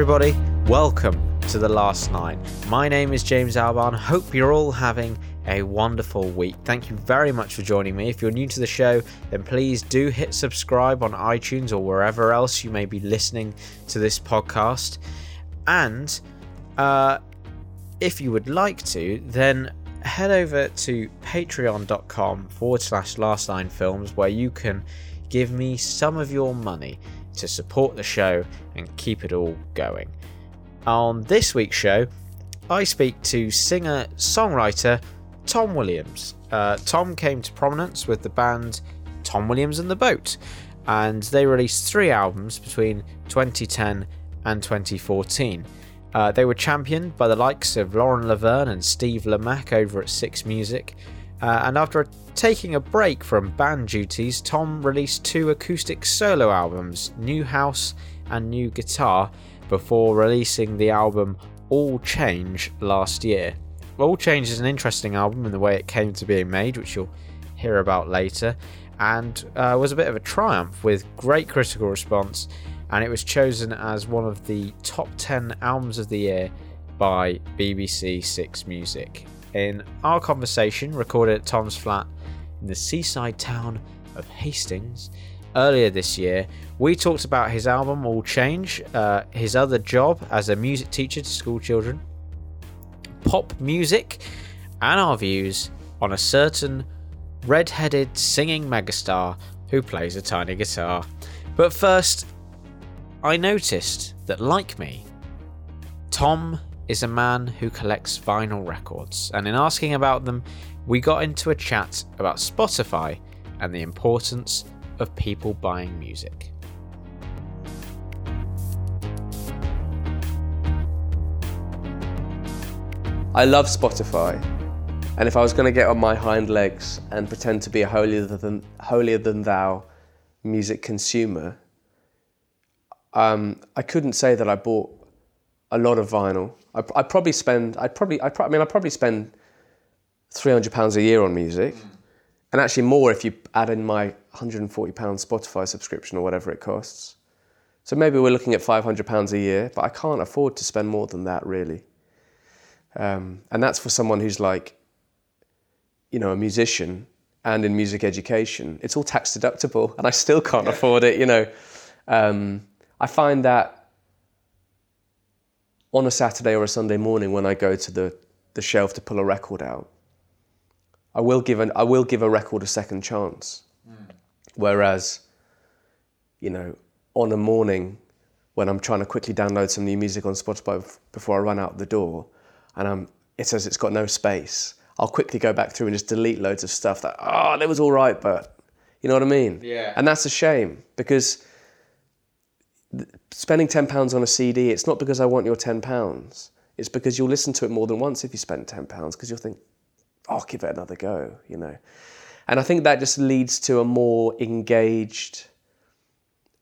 Everybody. Welcome to The Last Line. My name is James Alban. Hope you're all having a wonderful week. Thank you very much for joining me. If you're new to the show, then please do hit subscribe on iTunes or wherever else you may be listening to this podcast. And uh, if you would like to, then head over to patreon.com forward slash last line films where you can give me some of your money to support the show and keep it all going. On this week's show, I speak to singer songwriter Tom Williams. Uh, Tom came to prominence with the band Tom Williams and the Boat, and they released three albums between 2010 and 2014. Uh, they were championed by the likes of Lauren Laverne and Steve Lamacq over at Six Music. Uh, and after taking a break from band duties, Tom released two acoustic solo albums, New House and New Guitar, before releasing the album All Change last year. All Change is an interesting album in the way it came to being made, which you'll hear about later, and uh, was a bit of a triumph with great critical response, and it was chosen as one of the top 10 albums of the year by BBC Six Music. In our conversation, recorded at Tom's flat in the seaside town of Hastings earlier this year, we talked about his album All Change, uh, his other job as a music teacher to school children, pop music, and our views on a certain red headed singing megastar who plays a tiny guitar. But first, I noticed that, like me, Tom is a man who collects vinyl records, and in asking about them, we got into a chat about Spotify and the importance of people buying music. I love Spotify, and if I was going to get on my hind legs and pretend to be a holier than holier than thou music consumer, um, I couldn't say that I bought a lot of vinyl. I, I probably spend. I probably. I, pro- I mean, I probably spend three hundred pounds a year on music, and actually more if you add in my hundred and forty pound Spotify subscription or whatever it costs. So maybe we're looking at five hundred pounds a year, but I can't afford to spend more than that really. Um, and that's for someone who's like, you know, a musician and in music education. It's all tax deductible, and I still can't afford it. You know, um, I find that on a Saturday or a Sunday morning when I go to the, the shelf to pull a record out, I will give an, I will give a record a second chance. Hmm. Whereas, you know, on a morning when I'm trying to quickly download some new music on Spotify before I run out the door, and I'm, it says it's got no space, I'll quickly go back through and just delete loads of stuff that, oh, that was all right, but you know what I mean? Yeah. And that's a shame because spending £10 on a CD, it's not because I want your £10. It's because you'll listen to it more than once if you spend £10 because you'll think, oh, I'll give it another go, you know. And I think that just leads to a more engaged,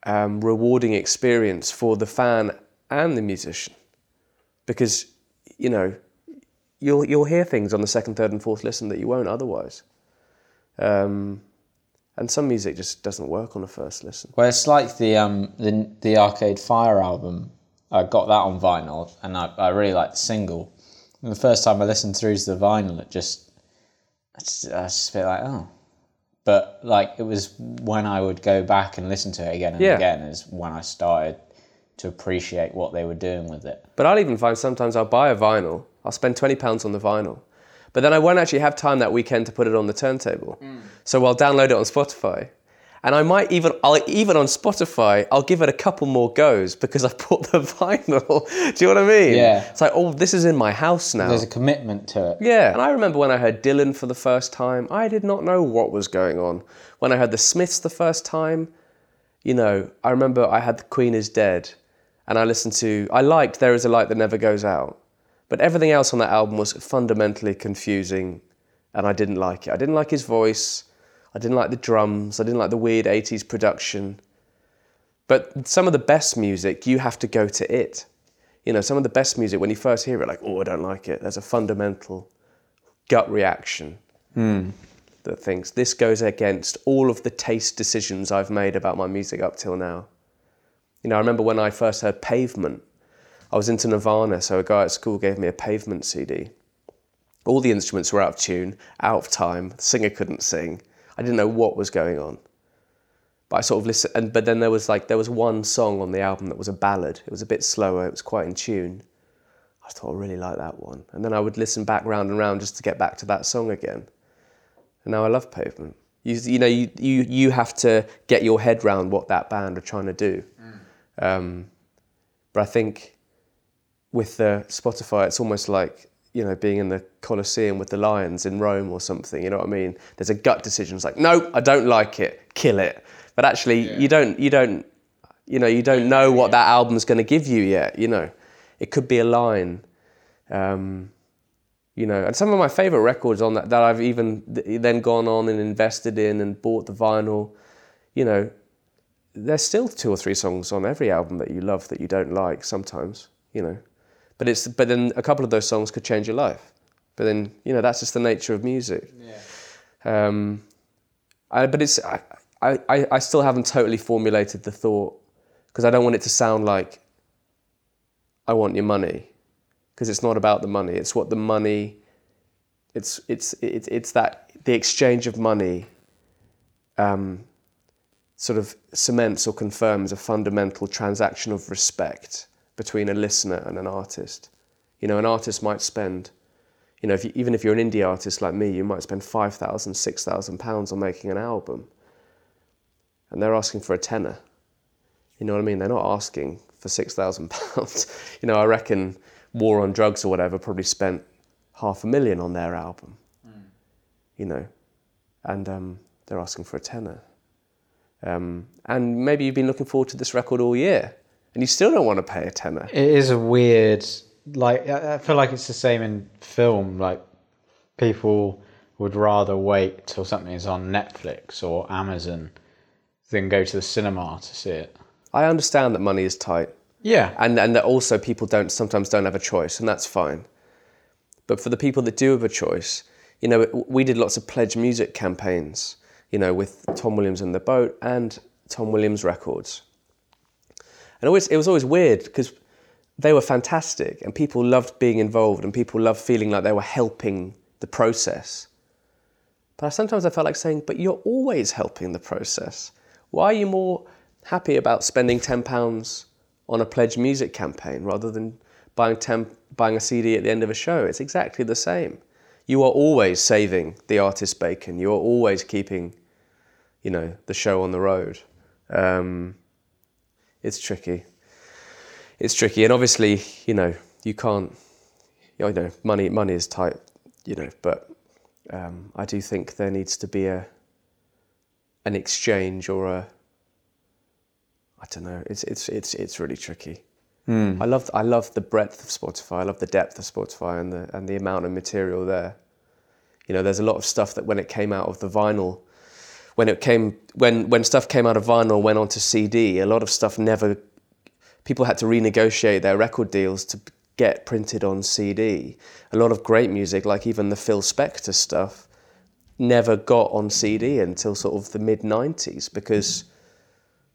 um, rewarding experience for the fan and the musician. Because, you know, you'll, you'll hear things on the second, third, and fourth listen that you won't otherwise. Um, and some music just doesn't work on a first listen. Well, it's like the um the the Arcade Fire album. I got that on vinyl, and I, I really like the single. And the first time I listened through to the vinyl, it just I just, I just bit like oh, but like it was when I would go back and listen to it again and Yeah. again is when I started to appreciate what they were doing with it. But I'll even find sometimes I'll buy a vinyl, I'll spend £20 on the vinyl, but then I won't actually have time that weekend to put it on the turntable. Mm. So I'll download it on Spotify. And I might even, I'll, even on Spotify, I'll give it a couple more goes because I've bought the vinyl. Do you know what I mean? Yeah. It's like, oh, this is in my house now. There's a commitment to it. Yeah, and I remember when I heard Dylan for the first time, I did not know what was going on. When I heard the Smiths the first time, you know, I remember I had The Queen is Dead, and I listened to, I liked There is a Light That Never Goes Out, but everything else on that album was fundamentally confusing, and I didn't like it. I didn't like his voice, I didn't like the drums, I didn't like the weird 80s production. But some of the best music, you have to go to it. You know, some of the best music, when you first hear it, like, oh, I don't like it, there's a fundamental gut reaction hmm. that thinks this goes against all of the taste decisions I've made about my music up till now. You know, I remember when I first heard Pavement I was into Nirvana, so a guy at school gave me a Pavement CD. All the instruments were out of tune, out of time. The singer couldn't sing. I didn't know what was going on. But I sort of listened, and but then there was like there was one song on the album that was a ballad. It was a bit slower. It was quite in tune. I thought I really like that one, and then I would listen back round and round just to get back to that song again. And now I love Pavement. You, you know, you, you you have to get your head round what that band are trying to do. Um, but I think with the Spotify, it's almost like you know being in the Colosseum with the lions in Rome or something. You know what I mean? There's a gut decision. It's like, no, I don't like it. Kill it. But actually, you don't. You don't. You know, you don't know what that album's going to give you yet. You know, it could be a line. Um, you know, and some of my favorite records on that that I've even then gone on and invested in and bought the vinyl. You know, there's still two or three songs on every album that you love that you don't like sometimes. You know, but it's but then a couple of those songs could change your life. But then you know that's just the nature of music. Yeah. Um, I, but it's I, I, I still haven't totally formulated the thought because I don't want it to sound like I want your money because it's not about the money. It's what the money. It's it's it's it's that the exchange of money. Um, sort of cements or confirms a fundamental transaction of respect between a listener and an artist. You know, an artist might spend, you know, if you, even if you're an indie artist like me, you might spend five thousand, six thousand pounds on making an album, and they're asking for a tenner. You know what I mean? They're not asking for six thousand pounds. You know, I reckon War on Drugs or whatever probably spent half a million on their album. You know, and um, they're asking for a tenner. Um, and maybe you've been looking forward to this record all year, and you still don't want to pay a tenner. It is a weird, like I I feel like it's the same in film. Like people would rather wait till something is on Netflix or Amazon than go to the cinema to see it. I understand that money is tight, Yeah, and and that also people don't sometimes don't have a choice, and that's fine. But for the people that do have a choice, you know, we did lots of pledge music campaigns, you know, with Tom Williams and the Boat and Tom Williams records. And always, it was always weird because they were fantastic, and people loved being involved, and people loved feeling like they were helping the process. But I- sometimes I felt like saying, "But you're always helping the process. Why are you more happy about spending ten pounds on a pledge music campaign rather than buying ten, buying a CD at the end of a show? It's exactly the same. You are always saving the artist's bacon. You are always keeping, you know, the show on the road. Um, it's tricky. It's tricky, and obviously, you know, you can't. You know, money money is tight. You know, but um, I do think there needs to be a an exchange or a I don't know. It's it's it's it's really tricky. I love I love the breadth of Spotify. I love the depth of Spotify and the and the amount of material there. You know, there's a lot of stuff that when it came out of the vinyl, when it came when when stuff came out of vinyl went onto CD, a lot of stuff never. People had to renegotiate their record deals to get printed on CD. A lot of great music, like even the Phil Spector stuff, never got on CD until sort of the mid '90s because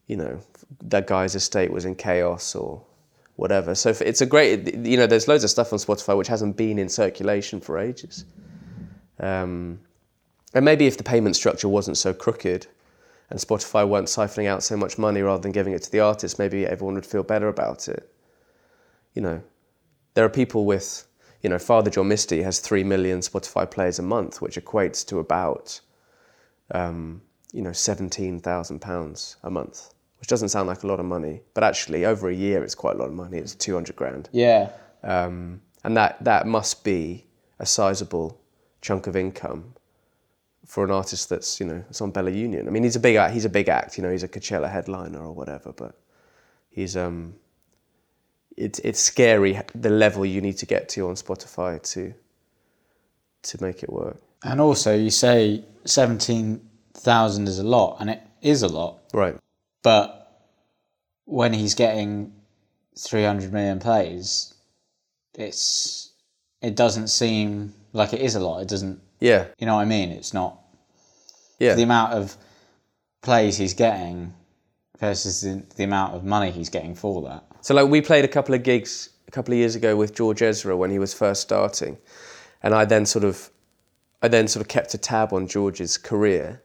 you know, that guy's estate was in chaos or whatever. So it's a great, you know, there's loads of stuff on Spotify which hasn't been in circulation for ages. Um, and maybe if the payment structure wasn't so crooked and Spotify weren't siphoning out so much money rather than giving it to the artist, maybe everyone would feel better about it. You know, there are people with, you know, Father John Misty has 3 million Spotify plays a month, which equates to about um, you know, seventeen thousand pounds a month, which doesn't sound like a lot of money, but actually over a year it's quite a lot of money. It's two hundred grand, yeah. um, and that that must be a sizable chunk of income for an artist that's you know it's on Bella Union. I mean, he's a big act. He's a big act. You know, he's a Coachella headliner or whatever, but he's um. It's it's scary the level you need to get to on Spotify to to make it work. And also, you say seventeen thousand is a lot, and it is a lot. Right. But when he's getting three hundred million plays, it's it doesn't seem like it is a lot. It doesn't. Yeah. You know what I mean? It's not Yeah. the amount of plays he's getting versus the, the amount of money he's getting for that. So like we played a couple of gigs a couple of years ago with George Ezra when he was first starting, and I then sort of, I then sort of kept a tab on George's career,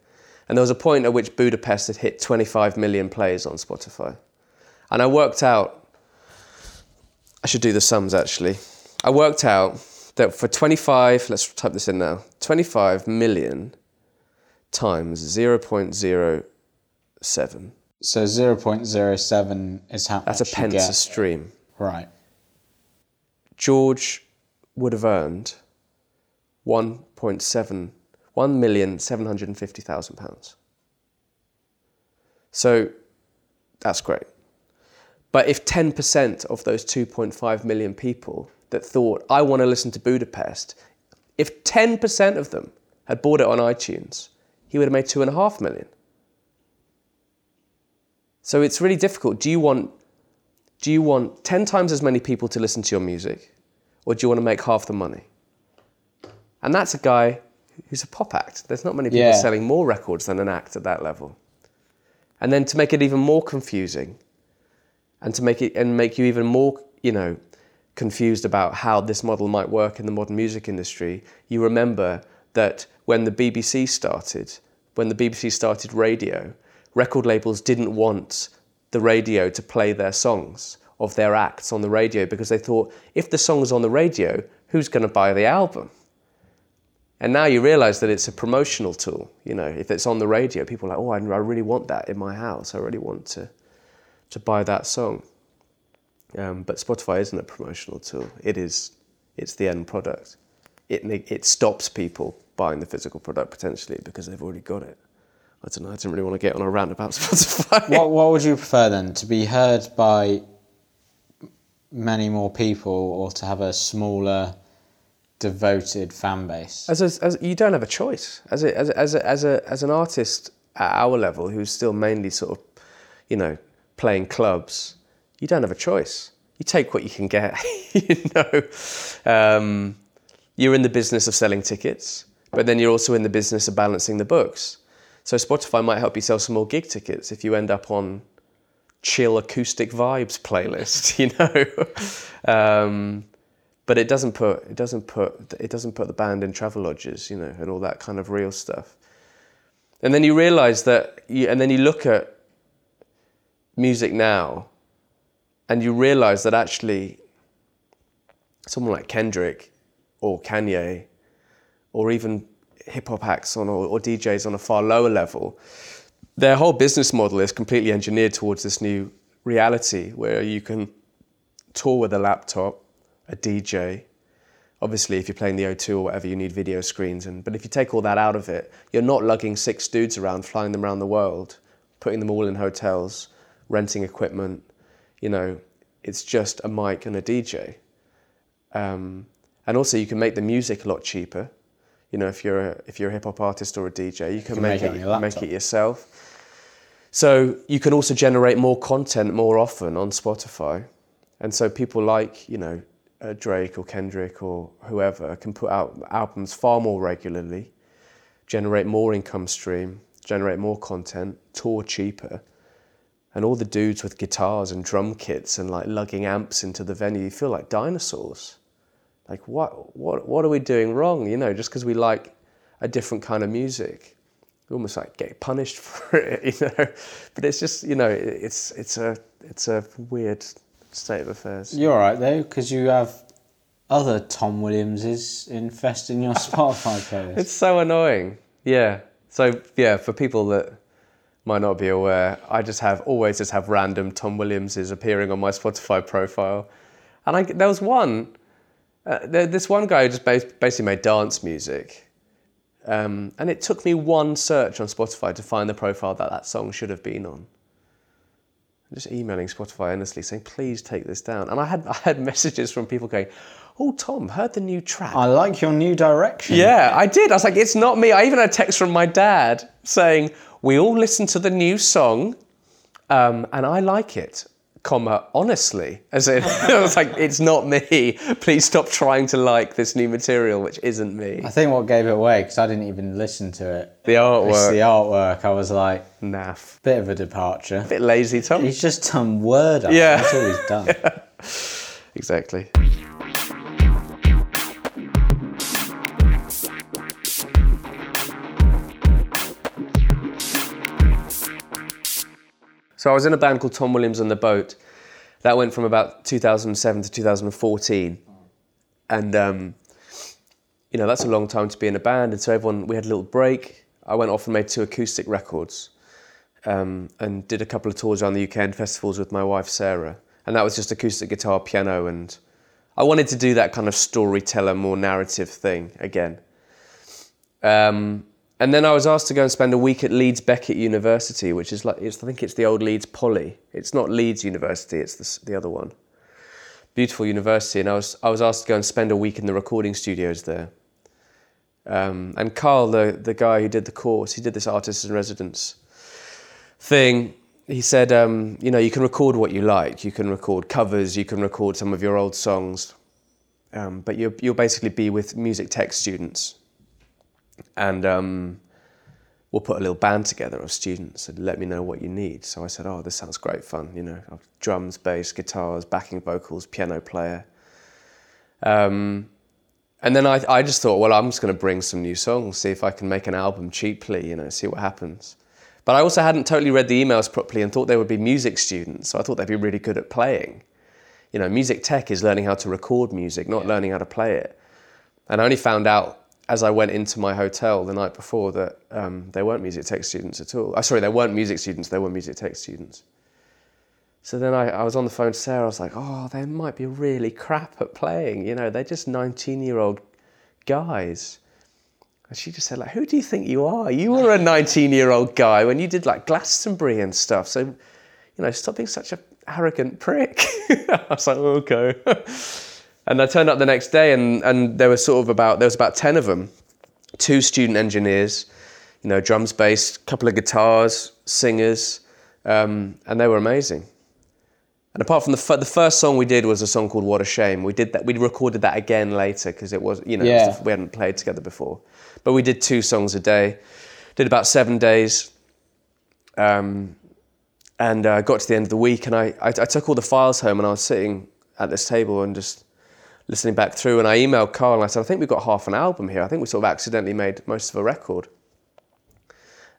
and there was a point at which Budapest had hit 25 million plays on Spotify, and I worked out. I should do the sums actually. I worked out that for 25, let's type this in now, 25 million times 0.07. So 0.07 is how That's much a pence you a stream. Right. George would have earned 1.7, 1,750,000 pounds. So that's great. But if 10% of those 2.5 million people that thought, I want to listen to Budapest, if 10% of them had bought it on iTunes, he would have made two and a half million. So it's really difficult. Do you want do you want 10 times as many people to listen to your music or do you want to make half the money? And that's a guy who's a pop act. There's not many people Yeah. selling more records than an act at that level. And then to make it even more confusing and to make it and make you even more, you know, confused about how this model might work in the modern music industry, you remember that when the BBC started, when the BBC started radio, record labels didn't want the radio to play their songs of their acts on the radio because they thought if the song's on the radio, who's going to buy the album? And now you realize that it's a promotional tool. You know, if it's on the radio, people are like, oh, I, really want that in my house. I really want to, to buy that song. Um, but Spotify isn't a promotional tool. It is, it's the end product. It, it stops people buying the physical product potentially because they've already got it. I don't know. I didn't really want to get on a rant about Spotify. What What would you prefer then? To be heard by many more people, or to have a smaller, devoted fan base? As, a, as you don't have a choice as a, as a, as a, as a, as an artist at our level who's still mainly sort of, you know, playing clubs. You don't have a choice. You take what you can get. you know, um, you're in the business of selling tickets, but then you're also in the business of balancing the books. So Spotify might help you sell some more gig tickets if you end up on chill acoustic vibes playlist. You know. um, but it doesn't put it doesn't put it doesn't put the band in travel lodges, you know, and all that kind of real stuff. And then you realise that, you, and then you look at music now, and you realise that actually, someone like Kendrick, or Kanye, or even hip hop acts on or, or DJs on a far lower level, their whole business model is completely engineered towards this new reality where you can tour with a laptop a DJ. Obviously, if you're playing the O2 or whatever, you need video screens. And but if you take all that out of it, you're not lugging six dudes around, flying them around the world, putting them all in hotels, renting equipment. You know, it's just a mic and a DJ. Um, and also, you can make the music a lot cheaper. You know, if you're a, if you're a hip hop artist or a DJ, you can, can make, make it on make it yourself. So you can also generate more content more often on Spotify. And so people like, you know, uh, Drake or Kendrick or whoever can put out albums far more regularly, generate more income stream, generate more content, tour cheaper. And all the dudes with guitars and drum kits and like lugging amps into the venue, you feel like dinosaurs. Like what what what are we doing wrong? You know, just because we like a different kind of music. We almost like get punished for it, you know. But it's just, you know, it's it's a it's a weird state of affairs. You're all right though, because you have other Tom Williamses infesting your Spotify playlist. It's so annoying. Yeah. So yeah, for people that might not be aware, I just have always just have random Tom Williamses appearing on my Spotify profile, and I there was one, uh, there, this one guy who just bas- basically made dance music, um, and it took me one search on Spotify to find the profile that that song should have been on. I'm just emailing Spotify endlessly saying, please take this down. And I had I had messages from people going, Oh Tom, heard the new track. I like your new direction. Yeah, I did. I was like, it's not me. I even had a text from my dad saying, we all listen to the new song um, and I like it, comma, honestly. As in, I was like, it's not me. Please stop trying to like this new material, which isn't me. I think what gave it away, because I didn't even listen to it. The It's artwork, the artwork. I was like, naff. bit of a departure. a Bit lazy, Tom. He's just done word art. Yeah. That's all he's done. exactly. So I was in a band called Tom Williams and the Boat. That went from about 2007 to 2014, and um, you know that's a long time to be in a band. And so everyone, we had a little break. I went off and made two acoustic records, um, and did a couple of tours around the UK and festivals with my wife Sarah. And that was just acoustic guitar, piano, and I wanted to do that kind of storyteller, more narrative thing again. Um, and then I was asked to go and spend a week at Leeds Beckett University, which is like, I think it's the old Leeds Poly. It's not Leeds University, it's the, the other one. Beautiful university. And I was, I was asked to go and spend a week in the recording studios there. Um, and Carl, the, the guy who did the course, he did this artist in residence thing. He said, um, you know, you can record what you like. You can record covers, you can record some of your old songs. Um, but you'll, you'll basically be with music tech students and um, we'll put a little band together of students and let me know what you need. So I said, oh, this sounds great fun, you know, drums, bass, guitars, backing vocals, piano player. Um, and then I, I just thought, well, I'm just going to bring some new songs, see if I can make an album cheaply, you know, see what happens. But I also hadn't totally read the emails properly and thought they would be music students, so I thought they'd be really good at playing. You know, music tech is learning how to record music, not learning how to play it. And I only found out as I went into my hotel the night before that um, they weren't music tech students at all. Oh, sorry, they weren't music students, they were music tech students. So then I, I was on the phone to Sarah, I was like, oh, they might be really crap at playing. You know, they're just 19 year old guys. And she just said, like, who do you think you are? You were a 19 year old guy when you did like Glastonbury and stuff. So, you know, stop being such an arrogant prick. I was like, okay. And I turned up the next day, and, and there was sort of about there was about ten of them, two student engineers, you know, drums, bass, couple of guitars, singers, um, and they were amazing. And apart from the f- the first song we did was a song called "What a Shame." We did that. We recorded that again later because it was you know Yeah. we hadn't played together before, but we did two songs a day. Did about seven days. Um, and I uh, got to the end of the week, and I, I, I took all the files home, and I was sitting at this table and just listening back through, and I emailed Carl and I said, I think we've got half an album here. I think we sort of accidentally made most of a record.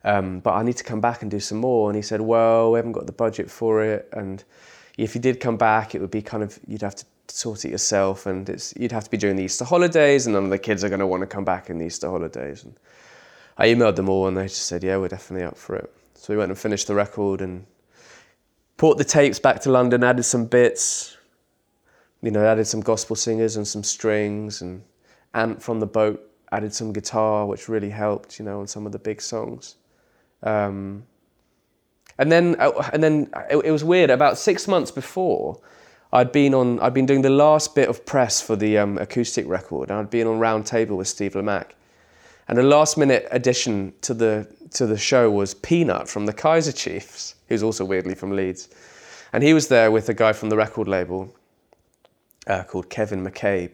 Um, but I need to come back and do some more. And he said, Well, we haven't got the budget for it. And if you did come back, it would be kind of, you'd have to sort it yourself. And it's, you'd have to be during the Easter holidays, and none of the kids are going to want to come back in the Easter holidays. And I emailed them all, and they just said, Yeah, we're definitely up for it. So we went and finished the record and brought the tapes back to London, added some bits, you know, added some gospel singers and some strings, and Ant from the boat added some guitar, which really helped, you know, on some of the big songs. Um, and then, uh, and then it, it was weird. About six months before, I'd been on, I'd been doing the last bit of press for the um, acoustic record, and I'd been on Round Table with Steve Lamacq. And the last minute addition to the to the show was Peanut from the Kaiser Chiefs, who's also weirdly from Leeds, and he was there with a guy from the record label, uh, called Kevin McCabe,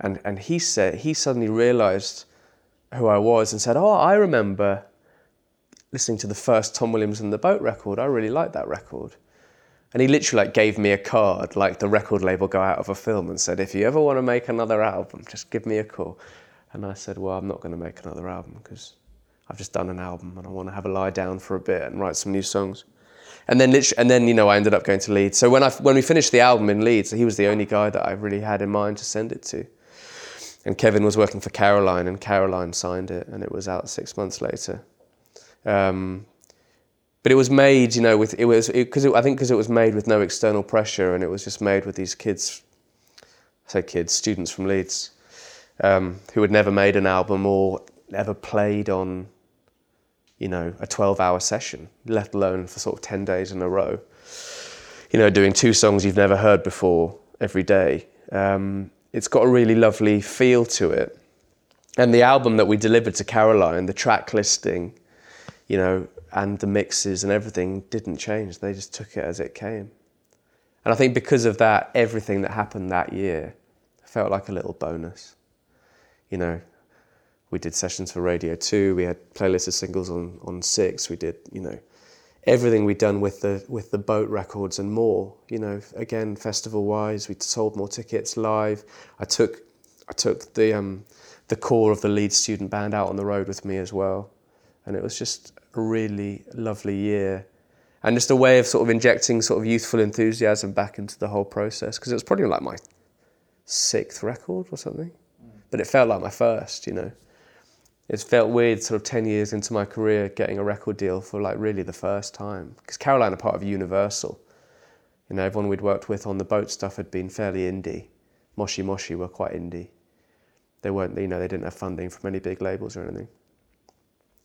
and and he said he suddenly realised who I was and said, "Oh, I remember listening to the first Tom Williams and the Boat record. I really liked that record." And he literally like gave me a card, like the record label guy out of a film, and said, "If you ever want to make another album, just give me a call." And I said, "Well, I'm not going to make another album because I've just done an album and I want to have a lie down for a bit and write some new songs." And then literally, and then you know I ended up going to Leeds. So when I when we finished the album in Leeds, he was the only guy that I really had in mind to send it to. And Kevin was working for Caroline, and Caroline signed it, and it was out six months later. Um, but it was made, you know, with it was because I think because it was made with no external pressure, and it was just made with these kids, I say kids, students from Leeds, um, who had never made an album or ever played on you know, a 12 hour session, let alone for sort of 10 days in a row. You know, doing two songs you've never heard before every day. Um, it's got a really lovely feel to it. And the album that we delivered to Caroline, the track listing, you know, and the mixes and everything didn't change. They just took it as it came. And I think because of that, everything that happened that year felt like a little bonus. You know, we did sessions for Radio 2, we had playlists of singles on, on 6, we did, you know, everything we'd done with the with the boat records and more. You know, again, festival wise, we sold more tickets live. I took I took the um, the core of the lead student band out on the road with me as well, and it was just a really lovely year, and just a way of sort of injecting sort of youthful enthusiasm back into the whole process because it was probably like my sixth record or something, but it felt like my first. You know it felt weird sort of 10 years into my career getting a record deal for like really the first time because caroline are part of universal you know everyone we'd worked with on the boat stuff had been fairly indie. Moshi moshi were quite indie. They weren't you know they didn't have funding from any big labels or anything.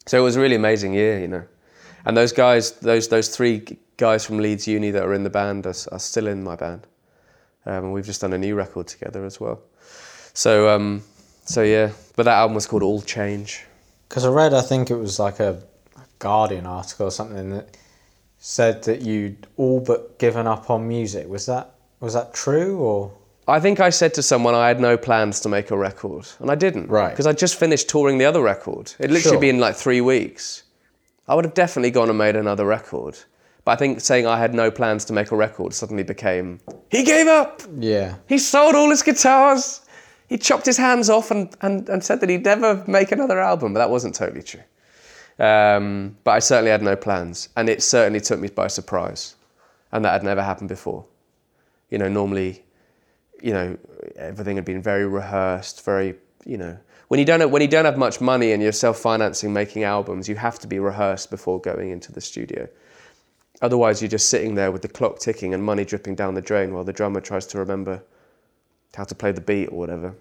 So it was a really amazing year you know. And those guys those those three guys from leeds uni that are in the band are, are still in my band. Um, and we've just done a new record together as well. So um, so yeah, but that album was called All Change. Because I read, I think it was like a Guardian article or something that said that you'd all but given up on music. Was that was that true or? I think I said to someone I had no plans to make a record, and I didn't. Right. Because I just finished touring the other record. It literally Sure. been like three weeks. I would have definitely gone and made another record. But I think saying I had no plans to make a record suddenly became he gave up. Yeah. He sold all his guitars. He chopped his hands off and, and, and said that he'd never make another album, but that wasn't totally true. Um, but I certainly had no plans, and it certainly took me by surprise, and that had never happened before. You know, normally, you know, everything had been very rehearsed, very, you know, when you don't have, when you don't have much money and you're self-financing making albums, you have to be rehearsed before going into the studio. Otherwise, you're just sitting there with the clock ticking and money dripping down the drain while the drummer tries to remember how to play the beat or whatever.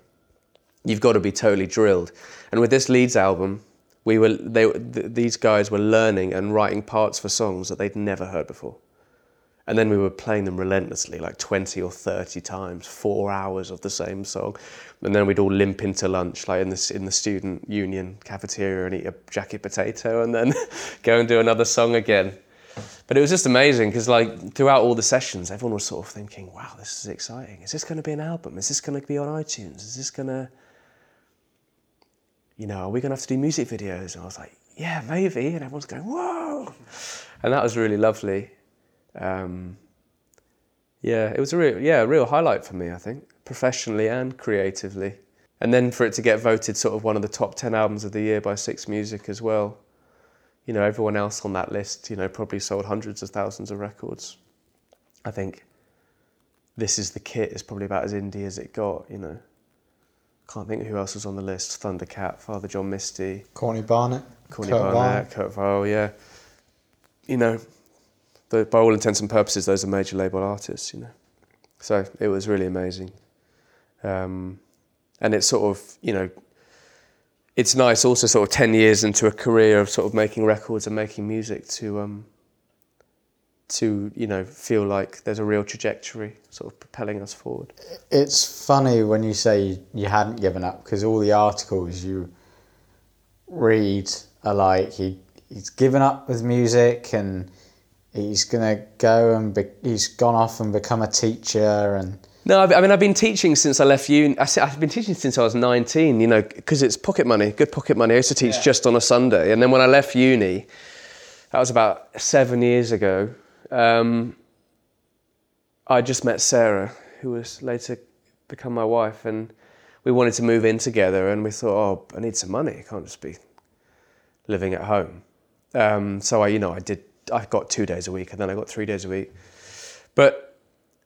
You've got to be totally drilled. And with this Leeds album, we were they th- these guys were learning and writing parts for songs that they'd never heard before. And then we were playing them relentlessly, like 20 or 30 times, four hours of the same song. And then we'd all limp into lunch, like in the, in the student union cafeteria, and eat a jacket potato, and then go and do another song again. But it was just amazing because, like, throughout all the sessions, everyone was sort of thinking, wow, this is exciting. Is this going to be an album? Is this going to be on iTunes? Is this going to, you know, are we going to have to do music videos? And I was like, yeah, maybe. And everyone's going, whoa. And that was really lovely. Um, yeah, it was a real, yeah, a real highlight for me, I think, professionally and creatively. And then for it to get voted sort of one of the top 10 albums of the year by Six Music as well you know, everyone else on that list, you know, probably sold hundreds of thousands of records. I think This Is the Kit is probably about as indie as it got, you know. Can't think who else was on the list. Thundercat, Father John Misty, Courtney Barnett. Corny Kurt Barnett, Kurt Vile, yeah. You know, the, by all intents and purposes, those are major label artists, you know. So it was really amazing. Um, and it's sort of, you know, it's nice also sort of 10 years into a career of sort of making records and making music to, um, to you know, feel like there's a real trajectory sort of propelling us forward. It's funny when you say you hadn't given up because all the articles you read are like he he's given up with music and he's gonna go and be, he's gone off and become a teacher and No, I've- mean I've been teaching since I left uni. I I've been teaching since I was 19. You know, because it's pocket money, good pocket money. I used to teach just on a Sunday, and then when I left uni, that was about seven years ago. Um, I just met Sarah, who was later become my wife, and we wanted to move in together. And we thought, oh, I need some money. I can't just be living at home. Um, so I, you know, I did. I got two days a week, and then I got three days a week. But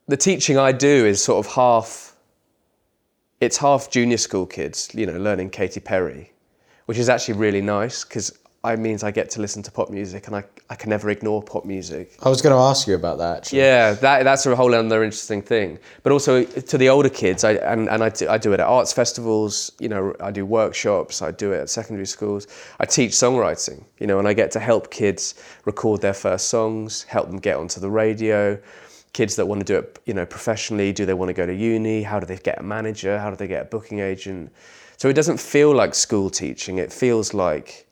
the teaching I do is sort of half. It's half junior school kids, you know, learning Katy Perry, which is actually really nice because it means I get to listen to pop music, and I I can never ignore pop music. I was going to ask you about that actually. Yeah, that, that's a whole other interesting thing. But also to the older kids, I, and, and I, do, I do it at arts festivals, you know, I do workshops, I do it at secondary schools. I teach songwriting, you know, and I get to help kids record their first songs, help them get onto the radio. Kids that want to do it, you know, professionally, do they want to go to uni? How do they get a manager? How do they get a booking agent? So it doesn't feel like school teaching. It feels like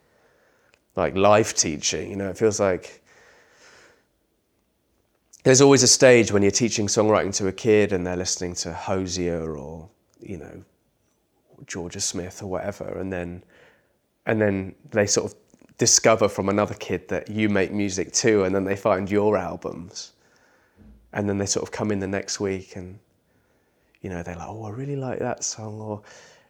like life teaching, you know, it feels like there's always a stage when you're teaching songwriting to a kid and they're listening to Hozier or you know Jorja Smith or whatever, and then and then they sort of discover from another kid that you make music too, and then they find your albums, and then they sort of come in the next week and you know they're like, oh, I really like that song, or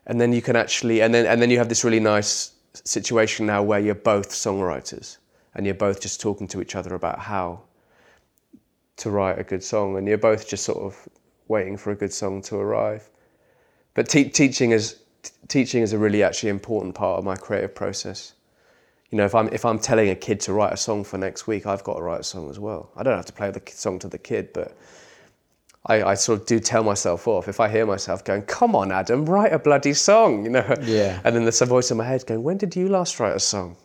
and then you can actually and then and then you have this really nice situation now where you're both songwriters and you're both just talking to each other about how to write a good song, and you're both just sort of waiting for a good song to arrive. But te- teaching is t- teaching is a really actually important part of my creative process. You know, if I'm if I'm telling a kid to write a song for next week, I've got to write a song as well. I don't have to play the song to the kid, but I, I sort of do tell myself off if I hear myself going, "Come on, Adam, write a bloody song," you know. Yeah. And then there's a voice in my head going, "When did you last write a song?"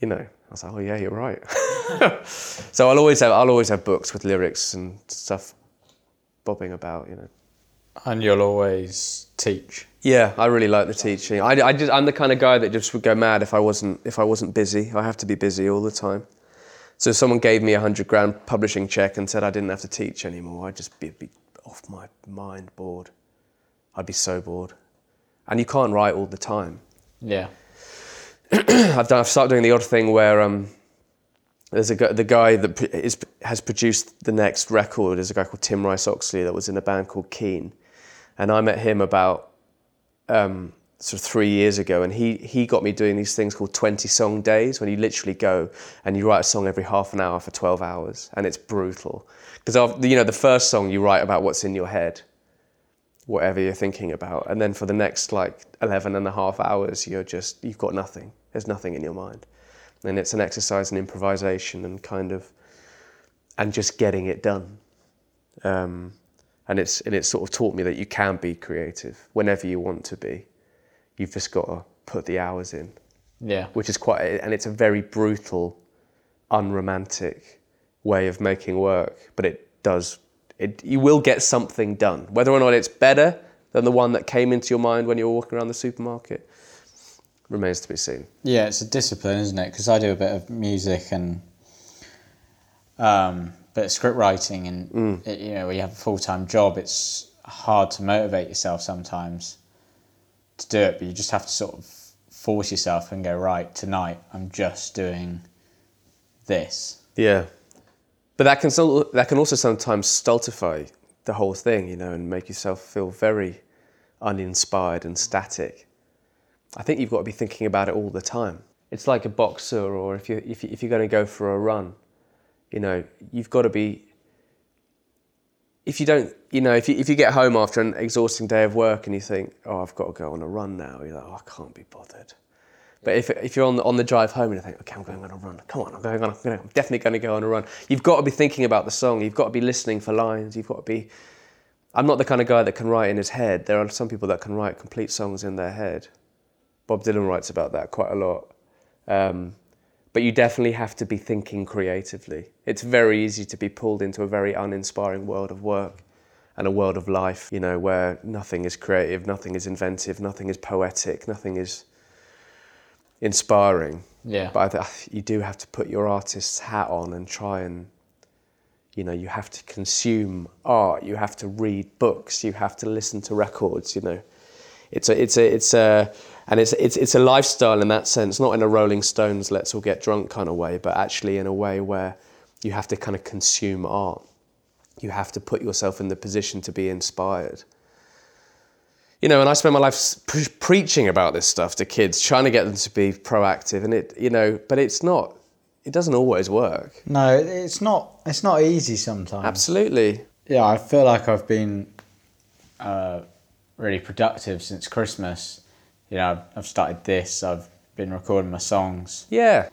You know. I was like, "Oh yeah, you're right." so I'll always have I'll always have books with lyrics and stuff bobbing about, you know. And you'll always teach. Yeah, I really like the teaching. I, I just, I'm the kind of guy that just would go mad if I wasn't if I wasn't busy. I have to be busy all the time. So if someone gave me a hundred grand publishing check and said I didn't have to teach anymore, I'd just be, be off my mind, bored. I'd be so bored. And you can't write all the time. Yeah. I've done. I've started doing the odd thing where um, there's a the guy that has produced the next record is a guy called Tim Rice Oxley that was in a band called Keane, and I met him about um, sort of three years ago, and he he got me doing these things called twenty song days, when you literally go and you write a song every half an hour for twelve hours, and it's brutal. Because you know the first song you write about what's in your head whatever you're thinking about and then for the next like 11 and a half hours you're just you've got nothing. There's nothing in your mind. And it's an exercise in improvisation and kind of and just getting it done. Um, and it's and it's sort of taught me that you can be creative whenever you want to be you've just got to put the hours in Yeah. which is quite and it's a very brutal unromantic way of making work but it does it you will get something done whether or not it's better than the one that came into your mind when you were walking around the supermarket remains to be seen Yeah, it's a discipline, isn't it? Because I do a bit of music and um, bit of script writing, and mm. it, you know, when you have a full time job, it's hard to motivate yourself sometimes to do it, but you just have to sort of force yourself and go right tonight. I'm just doing this. yeah but that can still, that can also sometimes stultify the whole thing you know and make yourself feel very uninspired and static I think you've got to be thinking about it all the time. It's like a boxer, or if you if you, if you're going to go for a run, you know, you've got to be. If you don't, you know, if you if you get home after an exhausting day of work and you think, oh, I've got to go on a run now, you're like, oh, I can't be bothered. But if, if you're on the, on the drive home and you think, okay, I'm going on a run. Come on, I'm going on. I'm, going, I'm definitely going to go on a run. You've got to be thinking about the song. You've got to be listening for lines. You've got to be. I'm not the kind of guy that can write in his head. There are some people that can write complete songs in their head. Bob Dylan writes about that quite a lot. Um, but you definitely have to be thinking creatively. It's very easy to be pulled into a very uninspiring world of work and a world of life, you know, where nothing is creative, nothing is inventive, nothing is poetic, nothing is inspiring. Yeah. But I th- you do have to put your artist's hat on and try and, you know, you have to consume art. You have to read books. You have to listen to records. You know, it's a, it's a, it's a, and it's it's it's a lifestyle in that sense, not in a Rolling Stones let's all get drunk kind of way, but actually in a way where you have to kind of consume art. You have to put yourself in the position to be inspired you know, and I spend my life pre- preaching about this stuff to kids, trying to get them to be proactive, and it, you know, but it's not. It doesn't always work. No, it's not. It's not easy sometimes. Absolutely. Yeah, I feel like I've been uh, really productive since Christmas. You know, I've, I've started this. I've been recording my songs, Yeah.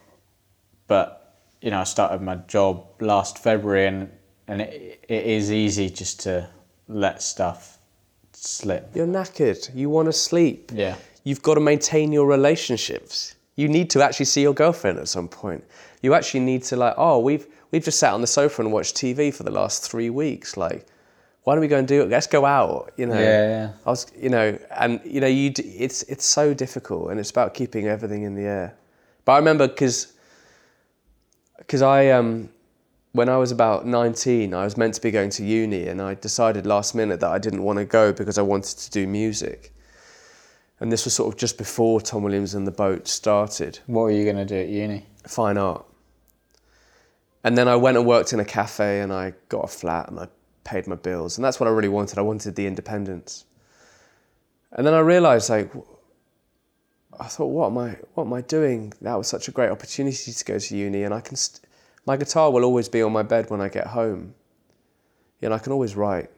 but you know, I started my job last February, and and it, it is easy just to let stuff slip. You're knackered. You want to sleep. Yeah. You've got to maintain your relationships. You need to actually see your girlfriend at some point. You actually need to like, oh, we've we've just sat on the sofa and watched TV for the last three weeks. Like, why don't we go and do it? Let's go out. You know. Yeah, yeah. I was, you know, and you know, you. d- It's it's so difficult, and it's about keeping everything in the air. But I remember because because I um when I was about 19, I was meant to be going to uni, and I decided last minute that I didn't want to go because I wanted to do music. And this was sort of just before Tom Williams and the Boat started, What were you going to do at uni? fine art. And then I went and worked in a cafe and I got a flat and I paid my bills. And that's what I really wanted. I wanted the independence. And then I realized, like, I thought, what am I, what am I doing? That was such a great opportunity to go to uni, and I can, st- my guitar will always be on my bed when I get home. You know, I can always write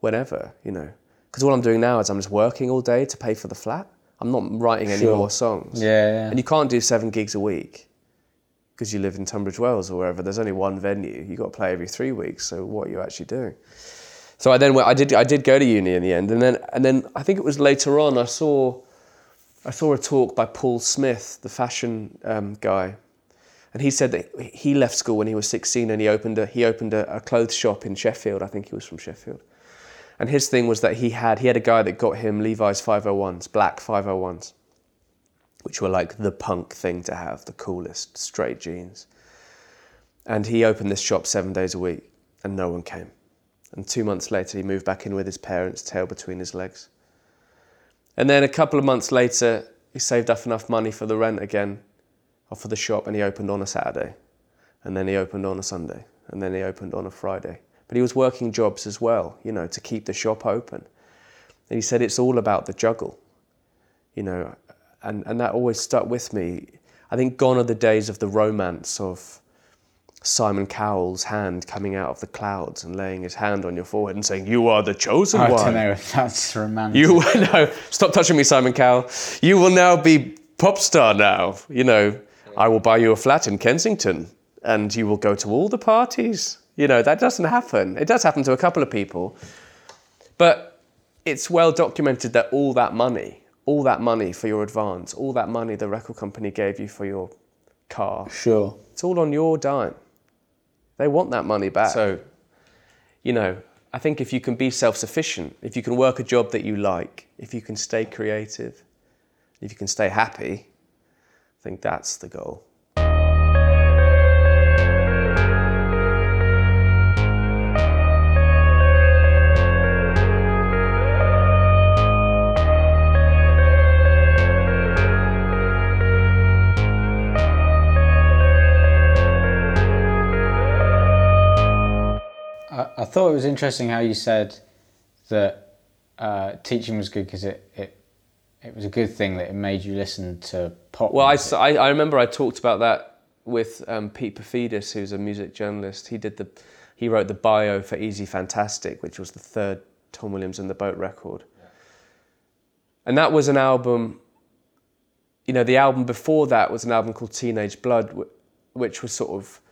whenever, you know. Because all I'm doing now is I'm just working all day to pay for the flat. I'm not writing any Sure. more songs. Yeah, yeah. And you can't do seven gigs a week because you live in Tunbridge Wells or wherever. There's only one venue. You've got to play every three weeks. So what are you actually doing? So I then went, I did I did go to uni in the end, and then and then I think it was later on I saw I saw a talk by Paul Smith, the fashion um, guy, and he said that he left school when he was 16 and he opened a he opened a, a clothes shop in Sheffield. I think he was from Sheffield. And his thing was that he had he had a guy that got him Levi's 501s, black 501s, which were like the punk thing to have, the coolest straight jeans. And he opened this shop seven days a week, and no one came. And two months later, he moved back in with his parents, tail between his legs. And then a couple of months later, he saved up enough money for the rent again, or for the shop, and he opened on a Saturday. And then he opened on a Sunday. And then he opened on a Friday. But he was working jobs as well, you know, to keep the shop open. And he said it's all about the juggle, you know, and, and that always stuck with me. I think gone are the days of the romance of Simon Cowell's hand coming out of the clouds and laying his hand on your forehead and saying, You are the chosen oh, I one. don't know if that's romantic. You no, stop touching me, Simon Cowell. You will now be pop star now. You know, I will buy you a flat in Kensington, and you will go to all the parties. You know, that doesn't happen. It does happen to a couple of people, but it's well documented that all that money, all that money for your advance, all that money the record company gave you for your car, Sure. it's all on your dime. They want that money back. So, you know, I think if you can be self sufficient, if you can work a job that you like, if you can stay creative, if you can stay happy, I think that's the goal. Thought it was interesting how you said that uh, teaching was good because it, it it was a good thing that it made you listen to pop. Well, I, I- I remember I talked about that with um, Pete Paphides, who's a music journalist. He did the, he wrote the bio for Easy Fantastic, which was the third Tom Williams and the Boat record. And that was an album. You know, the album before that was an album called Teenage Blood, which was sort of,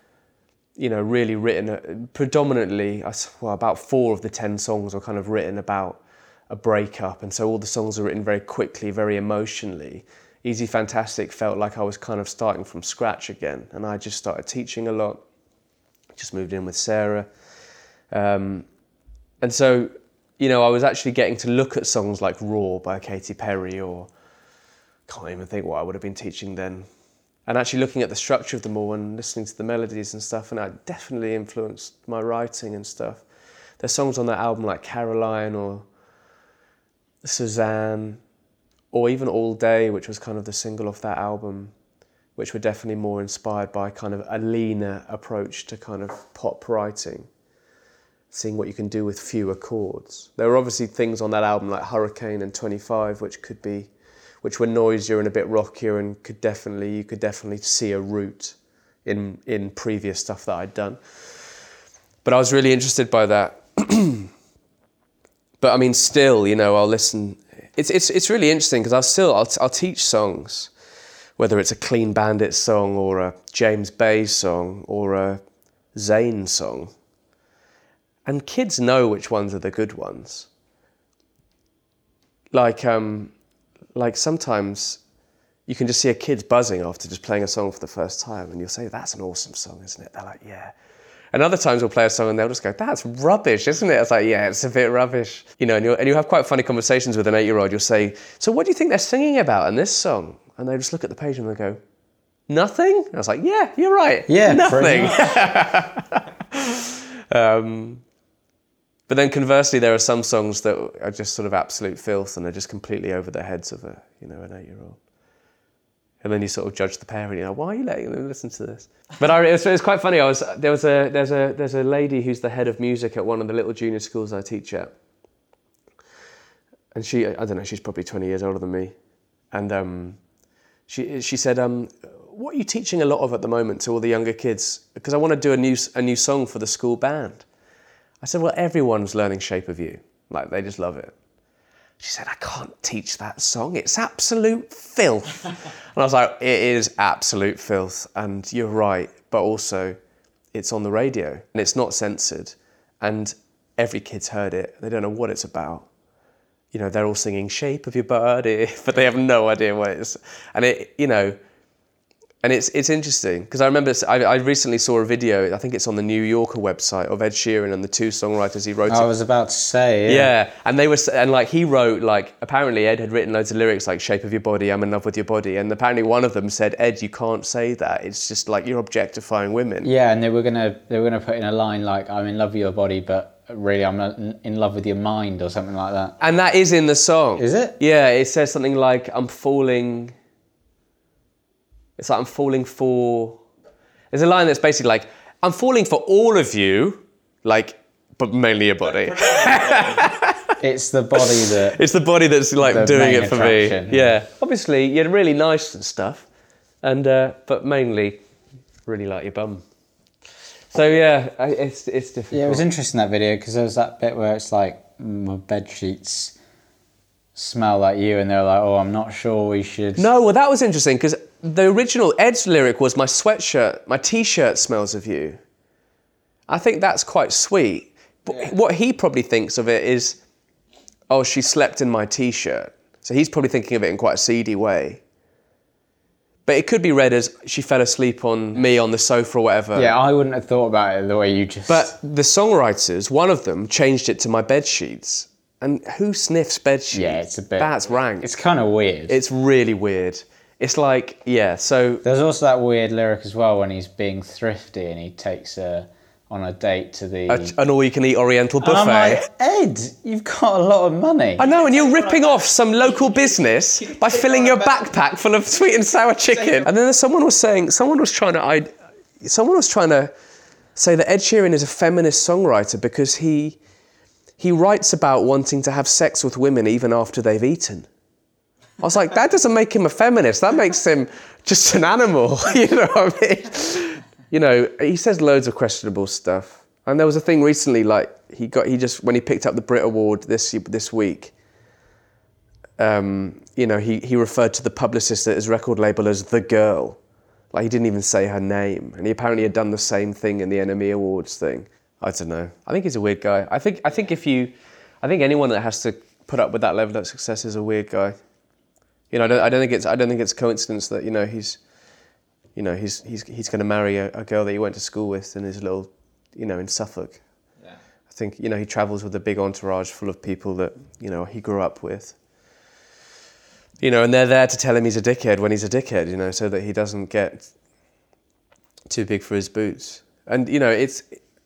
you know, really written uh, predominantly. Well, about four of the ten songs were kind of written about a breakup, and so all the songs are written very quickly, very emotionally. Easy Fantastic felt like I was kind of starting from scratch again, and I just started teaching a lot. Just moved in with Sarah, um, and so you know I was actually getting to look at songs like Roar by Katy Perry, or can't even think what I would have been teaching then, and actually looking at the structure of them all and listening to the melodies and stuff, and that definitely influenced my writing and stuff. There's songs on that album like Caroline or Suzanne, or even All Day, which was kind of the single off that album, which were definitely more inspired by kind of a leaner approach to kind of pop writing, seeing what you can do with fewer chords. There were obviously things on that album like Hurricane and 25, which could be, which were noisier and a bit rockier, and could definitely you could definitely see a root in in previous stuff that I'd done. But I was really interested by that but I mean, still, you know, I'll listen. It's it's it's really interesting because I'll still I'll, I'll teach songs, whether it's a Clean Bandit song or a James Bay song or a Zayn song, and kids know which ones are the good ones. Like um, like sometimes you can just see a kid buzzing after just playing a song for the first time, and you'll say, "That's an awesome song, isn't it?" They're like, "Yeah." And other times we'll play a song and they'll just go, "That's rubbish, isn't it?" It's like, "Yeah, it's a bit rubbish," you know. And you'll, and you have quite funny conversations with an eight-year-old. You'll say, "So what do you think they're singing about in this song?" And they just look at the page and they go, "Nothing." And I was like, "Yeah, you're right. Yeah, nothing." um, But then conversely, there are some songs that are just sort of absolute filth and they're just completely over the heads of a you know an eight year old. And then you sort of judge the parent. You know, why are you letting them listen to this? But I, it, was, it was quite funny. I was there was a there's a there's a lady who's the head of music at one of the little junior schools I teach at, and she I don't know she's probably twenty years older than me, and um, she she said um, what are you teaching a lot of at the moment to all the younger kids? Because I want to do a new a new song for the school band. I said, well, everyone's learning Shape of You. Like, they just love it. She said, I can't teach that song. It's absolute filth. and I was like, it is absolute filth. And you're right. But also, it's on the radio and it's not censored. And every kid's heard it. They don't know what it's about. You know, they're all singing Shape of Your Body, but they have no idea what it is. And it, you know, and it's it's interesting because I remember I, I, recently saw a video. I think it's on the New Yorker website of Ed Sheeran and the two songwriters he wrote. I was about to say. Yeah. yeah, and they were and like he wrote like apparently Ed had written loads of lyrics like "Shape of Your Body," "I'm in love with your body," and apparently one of them said, "Ed, you can't say that. It's just like you're objectifying women." Yeah, and they were gonna they were gonna put in a line like "I'm in love with your body," but really I'm in love with your mind or something like that. And that is in the song. Is it? Yeah, it says something like "I'm falling." It's like I'm falling for. There's a line that's basically like, I'm falling for all of you, like, but mainly your body. it's the body that. It's the body that's like doing it for me. Yeah. yeah. Obviously, you're really nice and stuff, and uh, but mainly, really like your bum. So yeah, it's it's difficult. Yeah, it was interesting that video because there was that bit where it's like my bed sheets smell like you, and they're like, "Oh, I'm not sure we should." No, well, that was interesting because the original Ed's lyric was my sweatshirt, my t-shirt smells of you. I think that's quite sweet. But yeah. what he probably thinks of it is, oh, she slept in my t-shirt. So he's probably thinking of it in quite a seedy way. But it could be read as she fell asleep on me on the sofa or whatever. Yeah, I wouldn't have thought about it the way you just. But the songwriters, one of them, changed it to my bed sheets. And who sniffs bed sheets? Yeah, it's a bit. That's rank. It's kind of weird. It's really weird. It's like, yeah, so. There's also that weird lyric as well when he's being thrifty and he takes a on a date to the a, an all-you-can-eat Oriental buffet. And I'm like, Ed, you've got a lot of money. I know, and you're ripping off some local business by filling your backpack full of sweet and sour chicken. And then someone was saying, someone was trying to, I, someone was trying to say that Ed Sheeran is a feminist songwriter because he he writes about wanting to have sex with women even after they've eaten. I was like, that doesn't make him a feminist. That makes him just an animal. you know what I mean? You know, he says loads of questionable stuff. And there was a thing recently, like he got, he just when he picked up the Brit Award this this week. Um, you know, he he referred to the publicist at his record label as the girl, like he didn't even say her name. And he apparently had done the same thing in the NME Awards thing. I don't know. I think he's a weird guy. I think I think if you, I think anyone that has to put up with that level of success is a weird guy you know, I don't, I don't think it's I don't think it's coincidence that you know he's, you know, he's he's he's going to marry a, a, girl that he went to school with in his little, you know, in Suffolk. Yeah. I think you know he travels with a big entourage full of people that you know he grew up with. You know, and they're there to tell him he's a dickhead when he's a dickhead. You know, so that he doesn't get too big for his boots. And you know, it's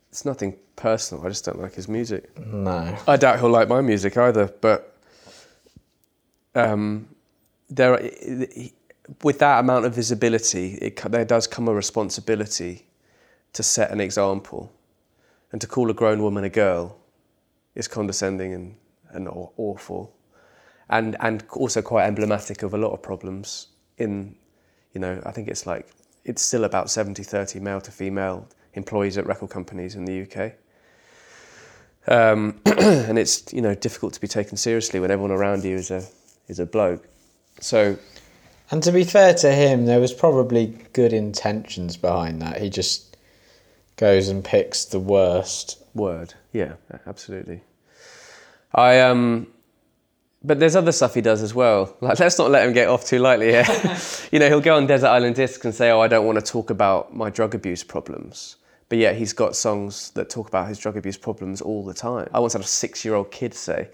it's nothing personal. I just don't like his music. No. I doubt he'll like my music either. But um, there, with that amount of visibility, it, there does come a responsibility to set an example. And to call a grown woman a girl is condescending and, and awful. And, and also quite emblematic of a lot of problems in, you know, I think it's like, it's still about 70 30 male to female employees at record companies in the UK. Um, and it's, you know, difficult to be taken seriously when everyone around you is a, is a bloke. So, and to be fair to him, there was probably good intentions behind that. He just goes and picks the worst word. Yeah, absolutely. I um, but there's other stuff he does as well. Like, let's not let him get off too lightly here. you know, he'll go on Desert Island Discs and say, "Oh, I don't want to talk about my drug abuse problems." But yet he's got songs that talk about his drug abuse problems all the time. I once had a six-year-old kid say,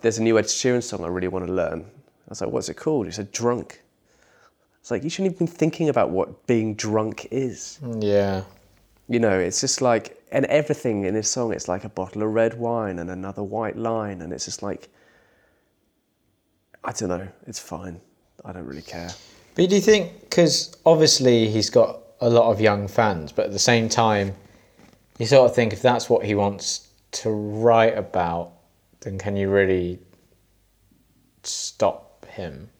"There's a new Ed Sheeran song I really want to learn." I was like, what's it called? He said, drunk. It's like, you shouldn't even be thinking about what being drunk is. Mm, yeah. You know, it's just like, and everything in his song, it's like a bottle of red wine and another white line, and it's just like, I don't know, it's fine. I don't really care. But do you think, because obviously he's got a lot of young fans, but at the same time, you sort of think if that's what he wants to write about, then can you really stop him?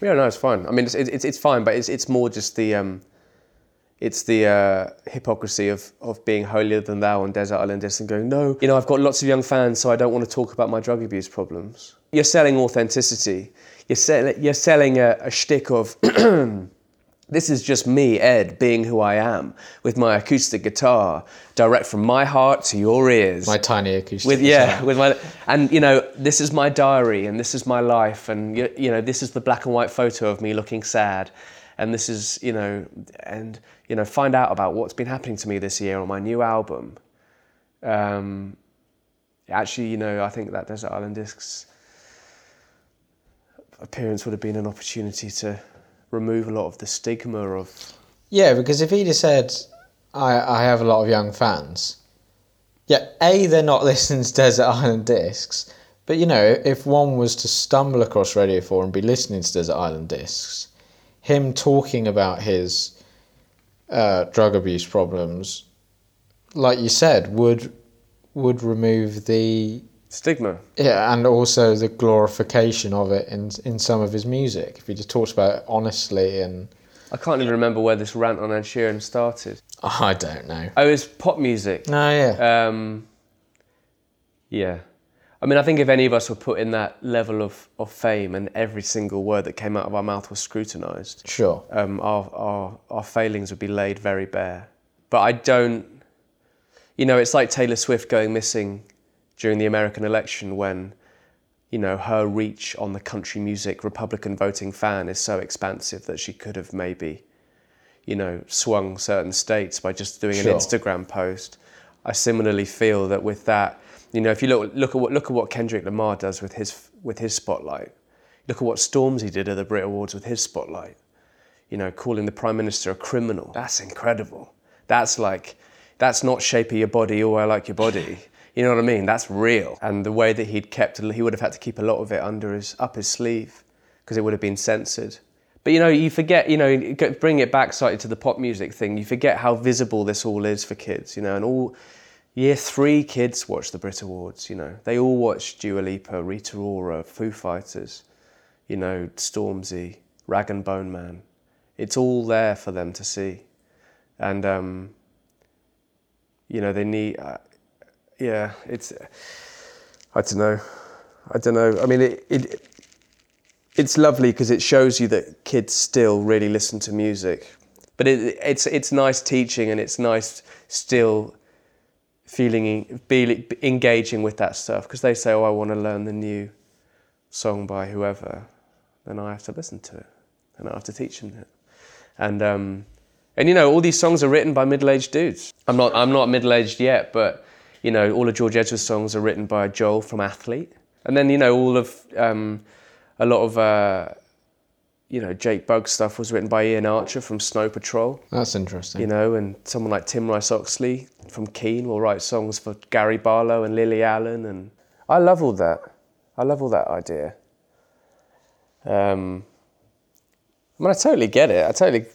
Yeah, no, it's fine. I mean, it's it's, it's fine, but it's it's more just the um, it's the uh, hypocrisy of of being holier than thou on Desert Island Discs and going, no, you know, I've got lots of young fans, so I don't want to talk about my drug abuse problems. You're selling authenticity. You're selling you're selling a, a shtick of. This is just me, Ed, being who I am, with my acoustic guitar, direct from my heart to your ears. My tiny acoustic. with yeah, with my and you know, this is my diary, and this is my life, and you, know, this is the black and white photo of me looking sad, and this is you know, and you know, find out about what's been happening to me this year on my new album. Um, actually, you know, I think that Desert Island Discs appearance would have been an opportunity to remove a lot of the stigma of Yeah, because if he'd have said, I, I have a lot of young fans, yeah, A, they're not listening to Desert Island Discs, but you know, if one was to stumble across Radio 4 and be listening to Desert Island Discs, him talking about his uh, drug abuse problems, like you said, would would remove the stigma. yeah, and also the glorification of it in in some of his music. If he just talks about it honestly and I can't even remember where this rant on Ed Sheeran started. I don't know. Oh, it's pop music. No, yeah. Um, yeah. I mean, I think if any of us were put in that level of, of fame and every single word that came out of our mouth was scrutinised, Sure. um, our, our, our failings would be laid very bare. But I don't, you know, it's like Taylor Swift going missing during the American election when, you know, her reach on the country music Republican voting fan is so expansive that she could have maybe, you know, swung certain states by just doing Sure. an Instagram post. I similarly feel that with that, you know, if you look look at what look at what Kendrick Lamar does with his with his spotlight, look at what Stormzy did at the Brit Awards with his spotlight you know, calling the prime minister a criminal. That's incredible. That's like, that's not shaping your body. or I like your body. You know what I mean? That's real. And the way that he'd kept, he would have had to keep a lot of it under his up his sleeve because it would have been censored. But you know, you forget. You know, bring it back slightly to the pop music thing. You forget how visible this all is for kids. You know, and all year three kids watch the Brit Awards. You know, they all watch Dua Lipa, Rita Ora, Foo Fighters. You know, Stormzy, Rag and Bone Man it's all there for them to see and um, you know they need uh, yeah it's i don't know i don't know i mean it, it it's lovely because it shows you that kids still really listen to music but it, it's it's nice teaching and it's nice still feeling be, engaging with that stuff because they say oh i want to learn the new song by whoever then i have to listen to it and i have to teach them it and um, and you know all these songs are written by middle-aged dudes. I'm not I'm not middle-aged yet, but you know all of George Ezra's songs are written by Joel from Athlete, and then you know all of um, a lot of uh, you know Jake Bugg stuff was written by Iain Archer from Snow Patrol. That's interesting. You know, and someone like Tim Rice Oxley from Keane will write songs for Gary Barlow and Lily Allen, and I love all that. I love all that idea. Um, I mean, I totally get it. I totally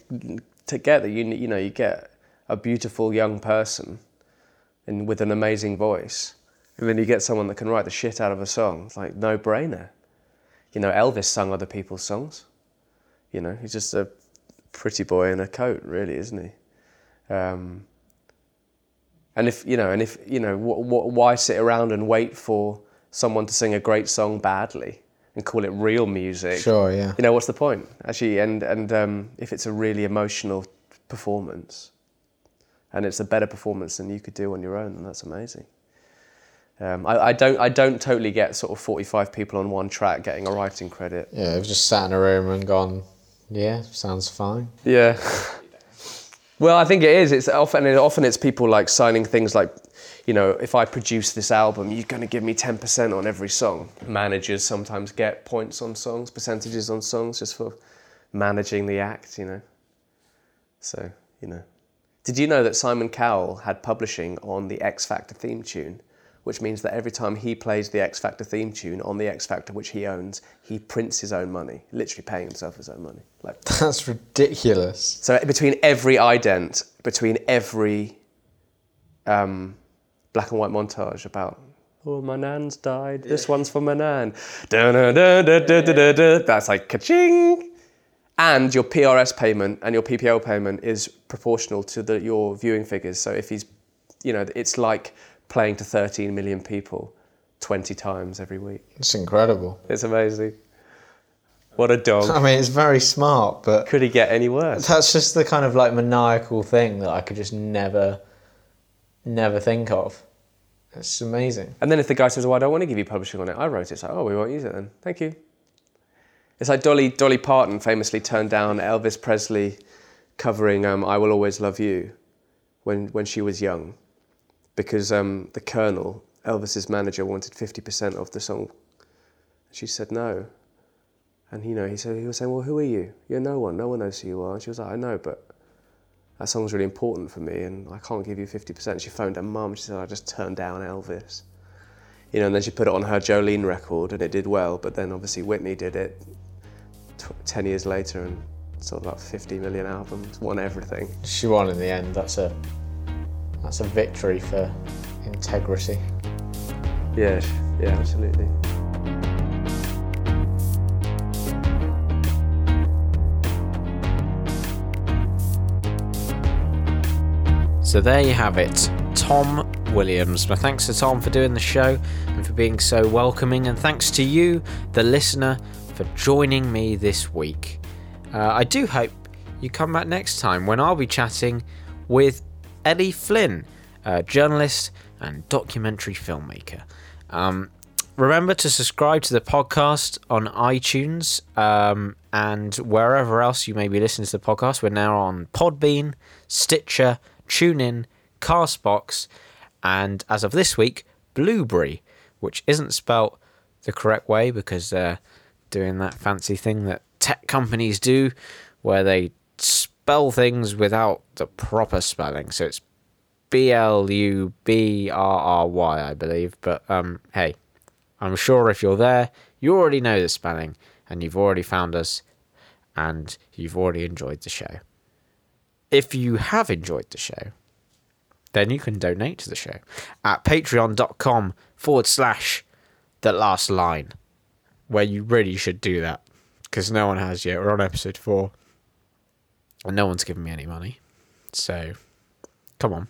to get that you you know you get a beautiful young person, and with an amazing voice, and then you get someone that can write the shit out of a song. It's like no brainer. You know, Elvis sung other people's songs. You know, he's just a pretty boy in a coat, really, isn't he? Um, and if you know, and if you know, wh- wh- why sit around and wait for someone to sing a great song badly and call it real music? Sure, yeah. You know, what's the point actually? And and um, if it's a really emotional performance, and it's a better performance than you could do on your own, then that's amazing. Um, I, I don't I don't totally get sort of forty five people on one track getting a writing credit. Yeah, I've just sat in a room and gone, yeah, sounds fine. Yeah. Well, I think it is. It's often often it's people like signing things like, you know, if I produce this album, you're going to give me ten percent on every song. Managers sometimes get points on songs, percentages on songs, just for managing the act. You know. So you know, Did you know that Simon Cowell had publishing on the X Factor theme tune? Which means that every time he plays the X Factor theme tune on the X Factor, which he owns, he prints his own money, literally paying himself his own money. Like That's ridiculous. so, between every ident, between every um, black and white montage about oh my nan's died, this one's for my nan, that's like ka-ching, and your PRS payment and your PPL payment is proportional to the, your viewing figures. So if he's, you know, it's like playing to 13 million people 20 times every week. It's incredible. It's amazing. What a dog. I mean, it's very smart, but Could he get any worse? that's just the kind of like maniacal thing that I could just never, never think of. It's amazing. And then if the guy says, "Well, I don't want to give you publishing on it," I wrote it. It's like, "Oh, we won't use it then. Thank you." It's like Dolly Dolly Parton famously turned down Elvis Presley covering um, "I Will Always Love You" when when she was young, because um, the Colonel, Elvis's manager, wanted fifty percent of the song. She said no, and you know he said he was saying, "Well, who are you? You're no one. No one knows who you are." And she was like, "I know, but." That song's really important for me, and I can't give you 50%. She phoned her mum. She said, I just turned down Elvis. You know, and then she put it on her Jolene record, and it did well. But then obviously Whitney did it tw- 10 years later and sold about 50 million albums, won everything. She won in the end. That's a, that's a victory for integrity. Yeah, yeah, absolutely. So there you have it, Tom Williams. My thanks to Tom for doing the show and for being so welcoming, and thanks to you, the listener, for joining me this week. Uh, I do hope you come back next time when I'll be chatting with Ellie Flynn, a journalist and documentary filmmaker. Um, remember to subscribe to the podcast on iTunes um, and wherever else you may be listening to the podcast. We're now on Podbean, Stitcher, TuneIn, Castbox, and as of this week, Blubrry, which isn't spelt the correct way because they're doing that fancy thing that tech companies do where they spell things without the proper spelling. So it's B L U B R R Y, I believe. But um, hey, I'm sure if you're there, you already know the spelling and you've already found us and you've already enjoyed the show. If you have enjoyed the show, then you can donate to the show at patreon.com forward slash the last line, where you really should do that because no one has yet. We're on episode four and no one's giving me any money. So, come on.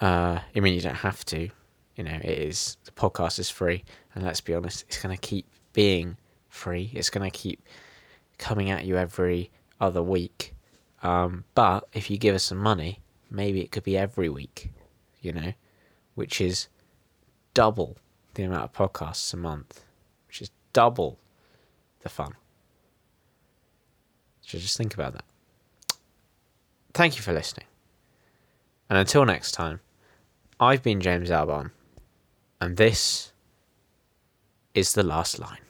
Uh, I mean, you don't have to. You know, it is the podcast is free, and let's be honest, it's going to keep being free. It's going to keep coming at you every other week. Um, but if you give us some money, maybe it could be every week. You know, which is double the amount of podcasts a month, which is double the fun. So just think about that. Thank you for listening. And until next time, I've been James Albon, and this is the last line.